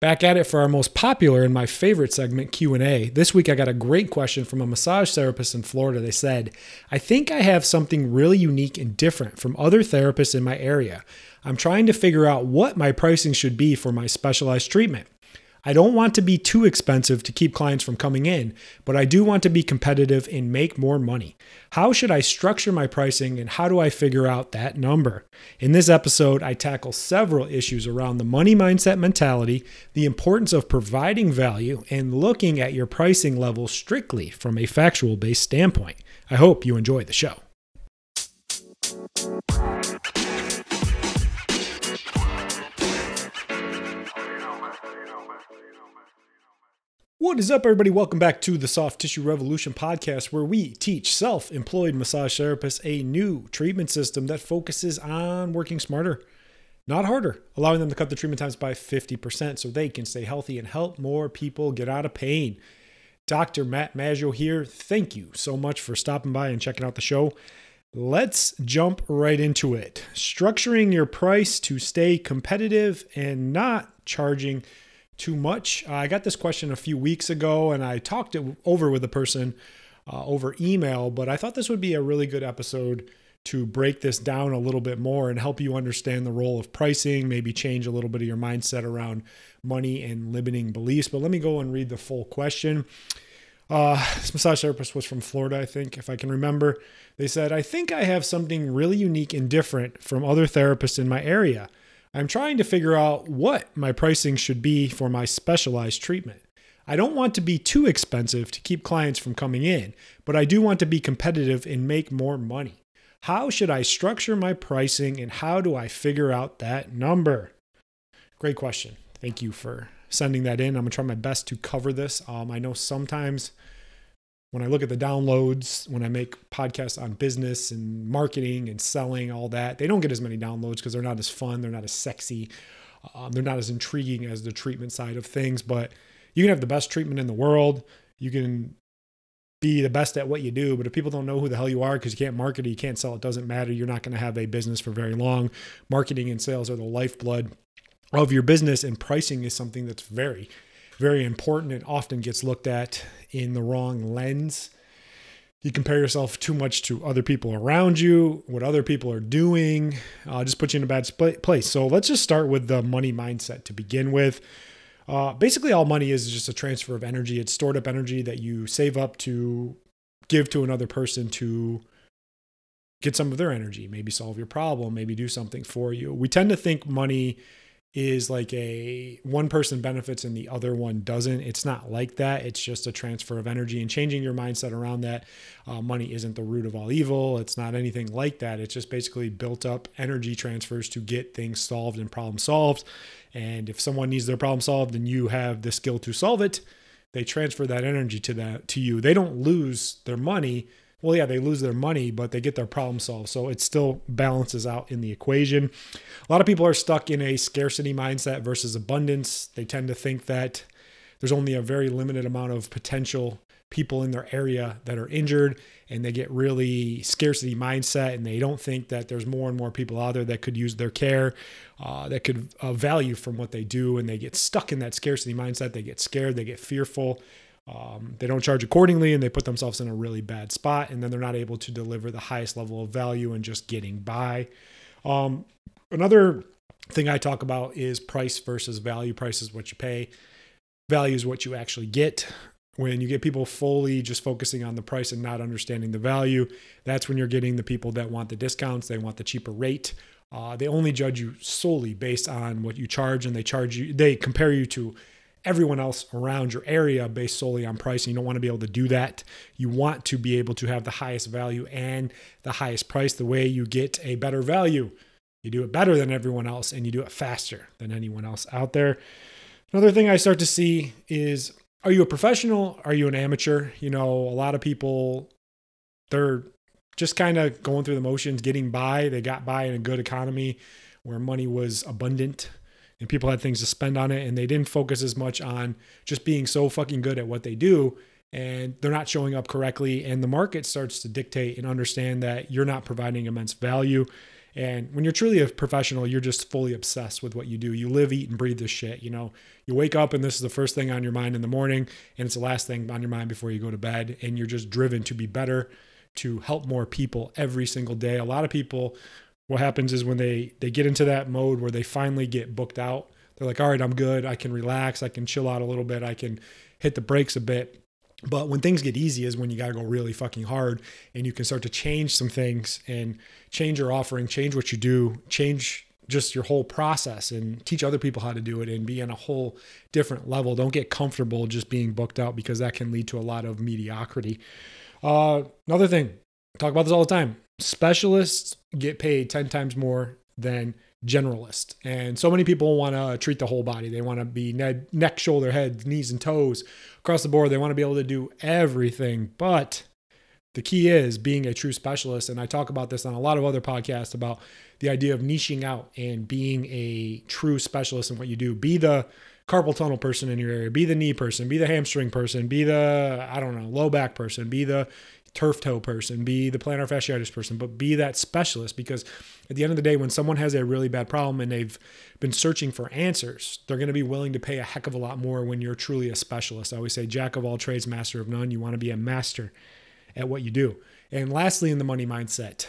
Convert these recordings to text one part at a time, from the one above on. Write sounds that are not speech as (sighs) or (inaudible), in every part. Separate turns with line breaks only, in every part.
Back at it for our most popular and my favorite segment, Q&A. This week I got a great question from a massage therapist in Florida. They said, "I think I have something really unique and different from other therapists in my area. I'm trying to figure out what my pricing should be for my specialized treatment. I don't want to be too expensive to keep clients from coming in, but I do want to be competitive and make more money. How should I structure my pricing and how do I figure out that number? In this episode, I tackle several issues around the money mindset mentality, the importance of providing value, and looking at your pricing level strictly from a factual based standpoint. I hope you enjoy the show. What is up, everybody? Welcome back to the Soft Tissue Revolution podcast, where we teach self employed massage therapists a new treatment system that focuses on working smarter, not harder, allowing them to cut the treatment times by 50% so they can stay healthy and help more people get out of pain. Dr. Matt Maggio here. Thank you so much for stopping by and checking out the show. Let's jump right into it. Structuring your price to stay competitive and not charging too much? Uh, I got this question a few weeks ago and I talked it over with a person uh, over email, but I thought this would be a really good episode to break this down a little bit more and help you understand the role of pricing, maybe change a little bit of your mindset around money and limiting beliefs. But let me go and read the full question. Uh, this massage therapist was from Florida, I think, if I can remember. They said, I think I have something really unique and different from other therapists in my area. I'm trying to figure out what my pricing should be for my specialized treatment. I don't want to be too expensive to keep clients from coming in, but I do want to be competitive and make more money. How should I structure my pricing and how do I figure out that number? Great question. Thank you for sending that in. I'm going to try my best to cover this. Um, I know sometimes when I look at the downloads, when I make podcasts on business and marketing and selling, all that, they don't get as many downloads because they're not as fun, they're not as sexy, um, they're not as intriguing as the treatment side of things. But you can have the best treatment in the world. You can be the best at what you do, but if people don't know who the hell you are because you can't market it, you can't sell, it doesn't matter. You're not going to have a business for very long. Marketing and sales are the lifeblood of your business, and pricing is something that's very, very important and often gets looked at in the wrong lens. You compare yourself too much to other people around you, what other people are doing, uh, just puts you in a bad place. So let's just start with the money mindset to begin with. Uh, basically, all money is just a transfer of energy. It's stored up energy that you save up to give to another person to get some of their energy, maybe solve your problem, maybe do something for you. We tend to think money is like a one person benefits and the other one doesn't. It's not like that. It's just a transfer of energy and changing your mindset around that. Uh, money isn't the root of all evil. It's not anything like that. It's just basically built up energy transfers to get things solved and problem solved. And if someone needs their problem solved and you have the skill to solve it, they transfer that energy to that to you. They don't lose their money well, yeah, they lose their money, but they get their problem solved. So it still balances out in the equation. A lot of people are stuck in a scarcity mindset versus abundance. They tend to think that there's only a very limited amount of potential people in their area that are injured and they get really scarcity mindset and they don't think that there's more and more people out there that could use their care uh, that could uh, value from what they do and they get stuck in that scarcity mindset they get scared they get fearful um, they don't charge accordingly and they put themselves in a really bad spot and then they're not able to deliver the highest level of value and just getting by. Um, another thing i talk about is price versus value. Price is what you pay. Value is what you actually get. When you get people fully just focusing on the price and not understanding the value that's when you're getting the people that want the discounts. They want the cheaper rate. Uh, they only judge you solely based on what you charge and they charge you they compare you to everyone else around your area based solely on price. And you don't want to be able to do that. You want to be able to have the highest value and the highest price. The way you get a better value, you do it better than everyone else and you do it faster than anyone else out there. Another thing I start to see is are you a professional? Are you an amateur? You know, a lot of people, they're just kind of going through the motions, getting by. They got by in a good economy where money was abundant and people had things to spend on it and they didn't focus as much on just being so fucking good at what they do and they're not showing up correctly and the market starts to dictate and understand that you're not providing immense value And when you're truly a professional, you're just fully obsessed with what you do. You live, eat, and breathe this shit. You know, you wake up and this is the first thing on your mind in the morning, and it's the last thing on your mind before you go to bed. And you're just driven to be better, to help more people every single day. A lot of people, what happens is when they they get into that mode where they finally get booked out, they're like, all right, I'm good. I can relax. I can chill out a little bit. I can hit the brakes a bit but when things get easy is when you got to go really fucking hard and you can start to change some things and change your offering, change what you do, change just your whole process and teach other people how to do it and be on a whole different level. Don't get comfortable just being booked out because that can lead to a lot of mediocrity. Uh, another thing, talk about this all the time. Specialists get paid 10 times more than generalists. And so many people want to treat the whole body. They want to be neck, shoulder, head, knees, and toes across the board. They want to be able to do everything. But the key is being a true specialist. And I talk about this on a lot of other podcasts about the idea of niching out and being a true specialist in what you do. Be the carpal tunnel person in your area, be the knee person, be the hamstring person, be the, I don't know, low back person, be the turf toe person, be the plantar fasciitis person, but be that specialist because at the end of the day, when someone has a really bad problem and they've been searching for answers, they're going to be willing to pay a heck of a lot more when you're truly a specialist. I always say, jack of all trades, master of none. You want to be a master at what you do. And lastly, in the money mindset,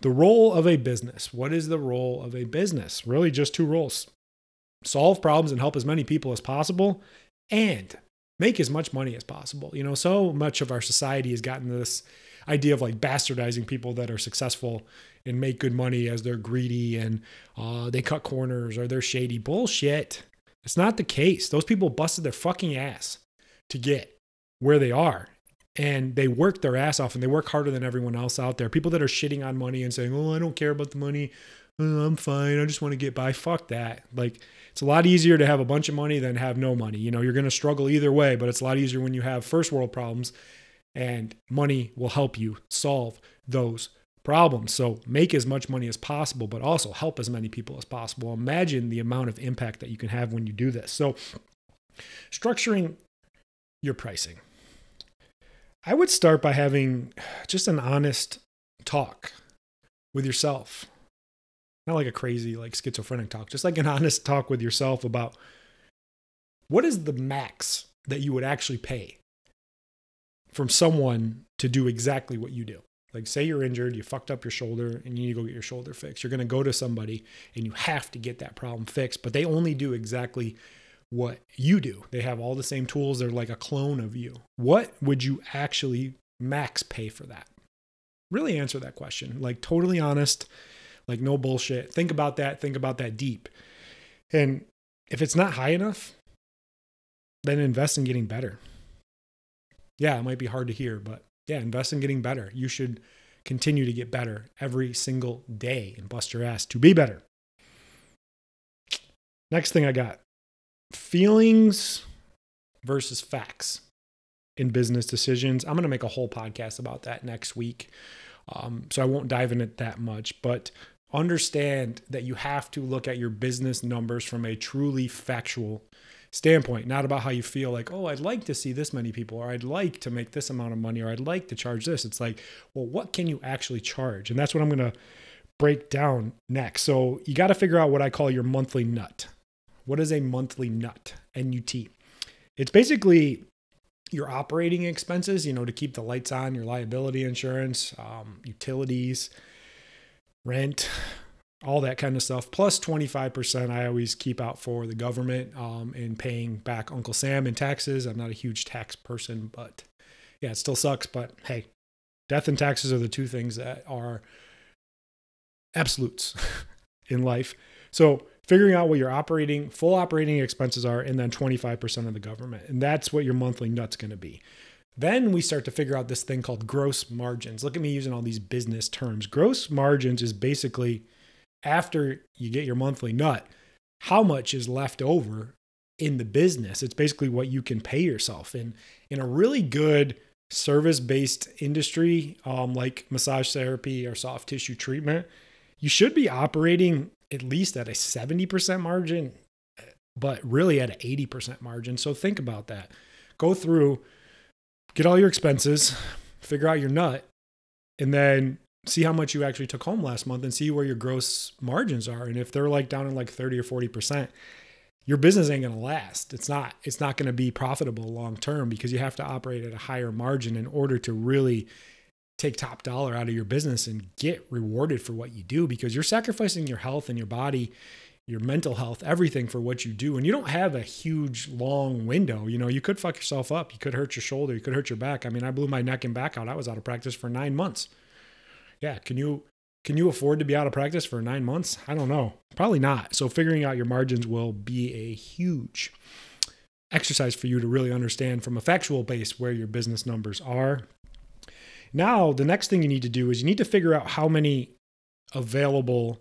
the role of a business. What is the role of a business? Really, just two roles solve problems and help as many people as possible, and make as much money as possible. You know, so much of our society has gotten this idea of like bastardizing people that are successful and make good money as they're greedy and uh, they cut corners or they're shady. Bullshit. It's not the case. Those people busted their fucking ass to get where they are. And they work their ass off and they work harder than everyone else out there. People that are shitting on money and saying, oh, I don't care about the money. Oh, I'm fine. I just want to get by. Fuck that. Like, it's a lot easier to have a bunch of money than have no money. You know, you're going to struggle either way, but it's a lot easier when you have first world problems and money will help you solve those problems. So make as much money as possible, but also help as many people as possible. Imagine the amount of impact that you can have when you do this. So structuring your pricing. I would start by having just an honest talk with yourself not like a crazy like schizophrenic talk just like an (laughs) honest talk with yourself about what is the max that you would actually pay from someone to do exactly what you do? Like say you're injured you fucked up your shoulder and you need to go get your shoulder fixed. You're going to go to somebody and you have to get that problem fixed but they only do exactly what you do. They have all the same tools. They're like a clone of you. What would you actually max pay for that? Really answer that question. Like totally honest like no bullshit. Think about that. Think about that deep. And if it's not high enough, then invest in getting better. Yeah, it might be hard to hear, but yeah, invest in getting better. You should continue to get better every single day and bust your ass to be better. Next thing I got feelings versus facts in business decisions. I'm going to make a whole podcast about that next week. Um, so I won't dive in it that much, but understand that you have to look at your business numbers from a truly factual standpoint, not about how you feel like, oh, I'd like to see this many people, or I'd like to make this amount of money, or I'd like to charge this. It's like, well, what can you actually charge? And that's what I'm going to break down next. So you got to figure out what I call your monthly nut. What is a monthly nut? NUT. It's basically your operating expenses, you know, to keep the lights on, your liability insurance, um, utilities, rent, all that kind of stuff. Plus 25% I always keep out for the government um, and paying back Uncle Sam in taxes. I'm not a huge tax person, but yeah, it still sucks. But hey, death and taxes are the two things that are absolutes (laughs) in life. So figuring out what your operating, full operating expenses are, and then 25% of the government. And that's what your monthly nut's going to be. Then we start to figure out this thing called gross margins. Look at me using all these business terms. Gross margins is basically after you get your monthly nut, how much is left over in the business. It's basically what you can pay yourself. And in a really good service based industry um, like massage therapy or soft tissue treatment, you should be operating at least at a 70% margin, but really at an 80% margin. So think about that. Go through get all your expenses, figure out your nut, and then see how much you actually took home last month and see where your gross margins are. And if they're like down in like 30 or 40%, your business ain't going to last. It's not it's not going to be profitable long term because you have to operate at a higher margin in order to really take top dollar out of your business and get rewarded for what you do because you're sacrificing your health and your body your mental health, everything for what you do. And you don't have a huge long window. You know, you could fuck yourself up. You could hurt your shoulder. You could hurt your back. I mean, I blew my neck and back out. I was out of practice for nine months. Yeah. Can you can you afford to be out of practice for nine months? I don't know. Probably not. So figuring out your margins will be a huge exercise for you to really understand from a factual base where your business numbers are. Now, the next thing you need to do is you need to figure out how many available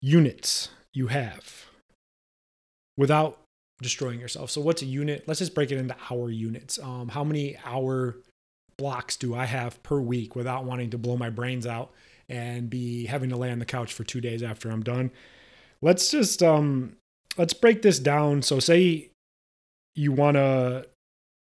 units you have without destroying yourself. So, what's a unit? Let's just break it into hour units. Um, how many hour blocks do I have per week without wanting to blow my brains out and be having to lay on the couch for two days after I'm done? Let's just um, let's break this down. So, say you wanna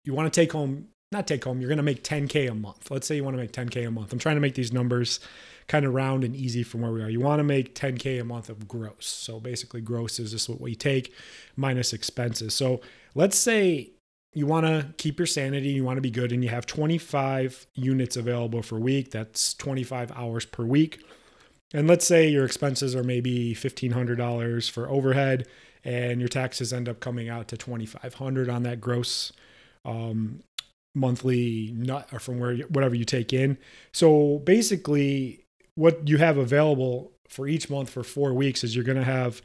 you wanna take home not take home. You're gonna make 10k a month. Let's say you want to make 10k a month. I'm trying to make these numbers kind of round and easy from where we are. You want to make 10K a month of gross. So basically, gross is just what we take minus expenses. So let's say you want to keep your sanity, you want to be good, and you have 25 units available for week. That's 25 hours per week. And let's say your expenses are maybe $1,500 for overhead, and your taxes end up coming out to 2,500 on that gross um, monthly nut or from where whatever you take in. So basically, what you have available for each month for four weeks is you're going to have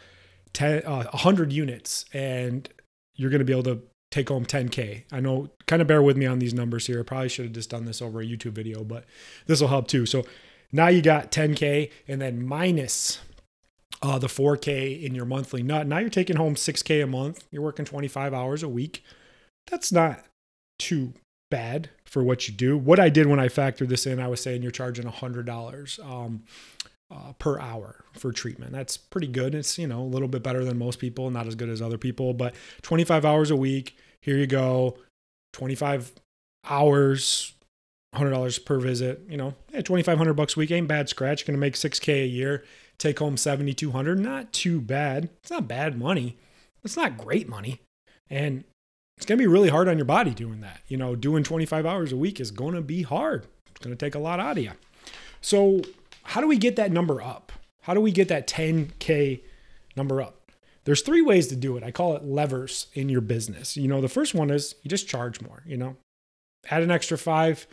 10, uh, 100 units and you're going to be able to take home 10K. I know, kind of bear with me on these numbers here. I probably should have just done this over a YouTube video, but this will help too. So now you got 10K and then minus uh, the 4K in your monthly nut. Now you're taking home 6K a month. You're working 25 hours a week. That's not too bad for what you do. What I did when I factored this in, I was saying you're charging $100 um, uh, per hour for treatment. That's pretty good. It's, you know, a little bit better than most people, not as good as other people, but 25 hours a week. Here you go. 25 hours, $100 per visit, you know, yeah, 2500 bucks a week ain't bad scratch. Going to make 6k a year, take home 7200, not too bad. It's not bad money. It's not great money. And it's going to be really hard on your body doing that. You know, doing 25 hours a week is going to be hard. It's going to take a lot out of you. So, how do we get that number up? How do we get that 10K number up? There's three ways to do it. I call it levers in your business. You know, the first one is you just charge more, you know, add an extra five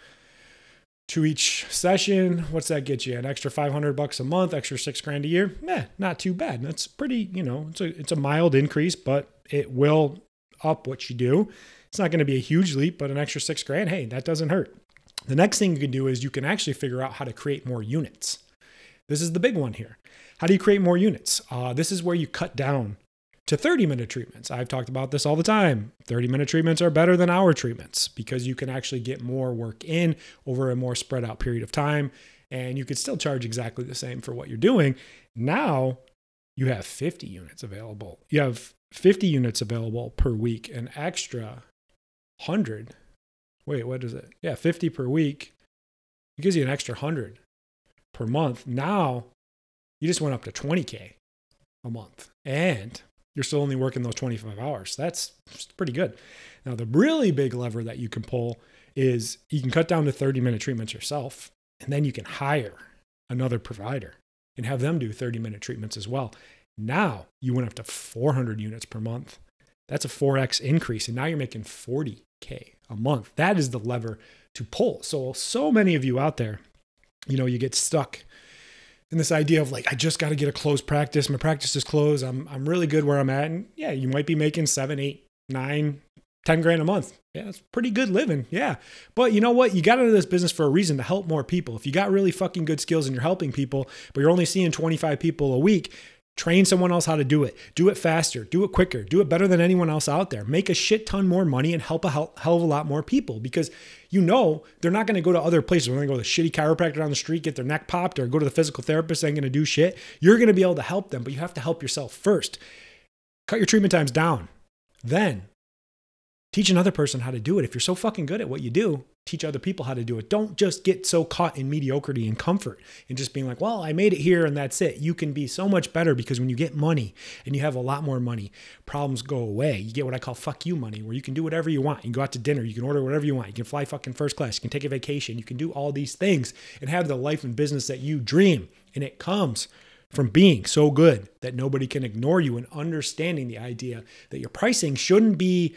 to each session. What's that get you? An extra 500 bucks a month, extra six grand a year? Eh, not too bad. That's pretty, you know, it's a, it's a mild increase, but it will up what you do. It's not going to be a huge leap, but an extra six grand, hey, that doesn't hurt. The next thing you can do is you can actually figure out how to create more units. This is the big one here. How do you create more units? Uh, this is where you cut down to 30 minute treatments. I've talked about this all the time. 30 minute treatments are better than hour treatments because you can actually get more work in over a more spread out period of time and you could still charge exactly the same for what you're doing. Now you have 50 units available. You have 50 units available per week, an extra 100. Wait, what is it? Yeah, 50 per week. It gives you an extra 100 per month. Now you just went up to 20K a month and you're still only working those 25 hours. That's pretty good. Now, the really big lever that you can pull is you can cut down to 30 minute treatments yourself, and then you can hire another provider and have them do 30 minute treatments as well. Now you went up to 400 units per month. That's a 4x increase. And now you're making 40K a month. That is the lever to pull. So, so many of you out there, you know, you get stuck in this idea of like, I just got to get a closed practice. My practice is closed. I'm, I'm really good where I'm at. And yeah, you might be making seven, eight, nine, 10 grand a month. Yeah, it's pretty good living. Yeah. But you know what? You got into this business for a reason to help more people. If you got really fucking good skills and you're helping people, but you're only seeing 25 people a week, Train someone else how to do it. Do it faster. Do it quicker. Do it better than anyone else out there. Make a shit ton more money and help a hell, hell of a lot more people because you know they're not going to go to other places. They're going to go to the shitty chiropractor down the street, get their neck popped, or go to the physical therapist. They ain't going to do shit. You're going to be able to help them, but you have to help yourself first. Cut your treatment times down. Then Teach another person how to do it. If you're so fucking good at what you do, teach other people how to do it. Don't just get so caught in mediocrity and comfort and just being like, well, I made it here and that's it. You can be so much better because when you get money and you have a lot more money, problems go away. You get what I call fuck you money, where you can do whatever you want. You can go out to dinner, you can order whatever you want, you can fly fucking first class, you can take a vacation, you can do all these things and have the life and business that you dream. And it comes from being so good that nobody can ignore you and understanding the idea that your pricing shouldn't be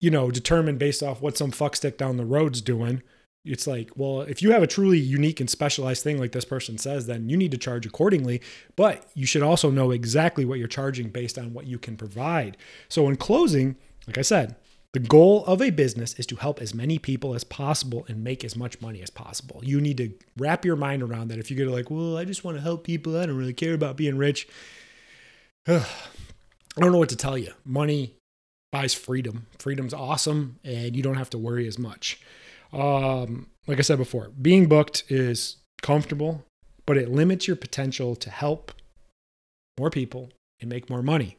you know, determined based off what some fuckstick down the road's doing. It's like, well, if you have a truly unique and specialized thing like this person says, then you need to charge accordingly. But you should also know exactly what you're charging based on what you can provide. So, in closing, like I said, the goal of a business is to help as many people as possible and make as much money as possible. You need to wrap your mind around that. If you get like, well, I just want to help people, I don't really care about being rich. (sighs) I don't know what to tell you. Money buys freedom. Freedom's awesome, and you don't have to worry as much. Um, like I said before, being booked is comfortable, but it limits your potential to help more people and make more money.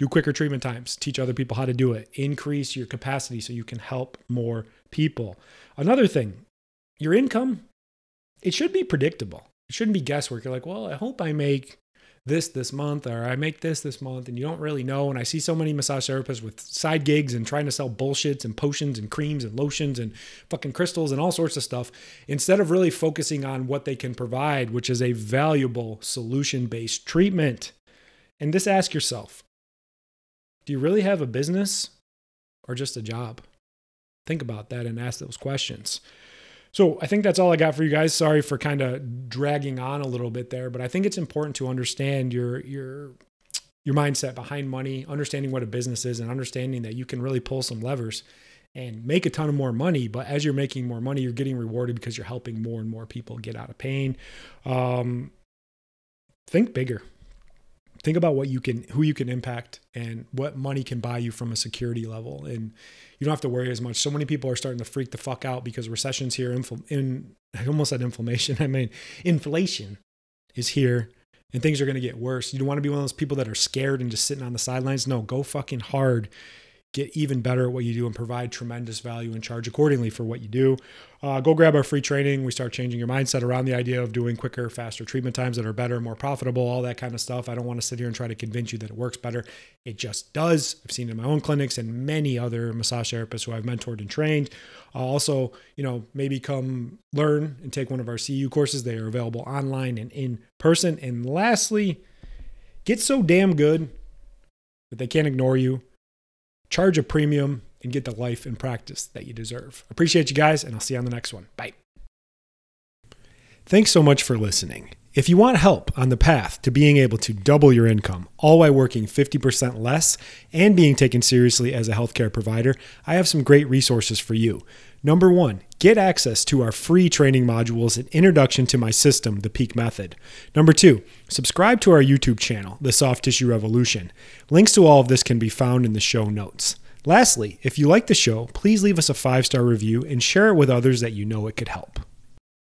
Do quicker treatment times, teach other people how to do it, increase your capacity so you can help more people. Another thing, your income, it should be predictable. It shouldn't be guesswork. You're like, well, I hope I make this this month or I make this this month and you don't really know. And I see so many massage therapists with side gigs and trying to sell bullshits and potions and creams and lotions and fucking crystals and all sorts of stuff instead of really focusing on what they can provide, which is a valuable solution based treatment. And just ask yourself do you really have a business or just a job? Think about that and ask those questions. So I think that's all I got for you guys. Sorry for kind of dragging on a little bit there, but I think it's important to understand your your your mindset behind money, understanding what a business is, and understanding that you can really pull some levers and make a ton of more money. But as you're making more money, you're getting rewarded because you're helping more and more people get out of pain. Um, think bigger think about what you can who you can impact and what money can buy you from a security level. And you don't have to worry as much. So many people are starting to freak the fuck out because recession's here infl- in (laughs) i almost said inflammation (laughs) i mean inflation is here and things are going to get worse. You don't want to be one of those people that are scared and just sitting on the sidelines. No go fucking hard get even better at what you do and provide tremendous value and charge accordingly for what you do. Uh, go grab our free training. We start changing your mindset around the idea of doing quicker, faster treatment times that are better, more profitable, all that kind of stuff. I don't want to sit here and try to convince you that it works better. It just does. I've seen it in my own clinics and many other massage therapists who I've mentored and trained. Uh, also, you know, maybe come learn and take one of our CE courses. They are available online and in person. And lastly, get so damn good that they can't ignore you charge a premium, and get the life and practice that you deserve. Appreciate you guys, and I'll see you on the next one. Bye. Thanks so much for listening. If you want help on the path to being able to double your income, all while working 50% less and being taken seriously as a healthcare provider, I have some great resources for you. Number one, get access to our free training modules and introduction to my system, the Peak Method. Number two, subscribe to our YouTube channel, The Soft Tissue Revolution. Links to all of this can be found in the show notes. Lastly, if you like the show, please leave us a five star review and share it with others that you know it could help.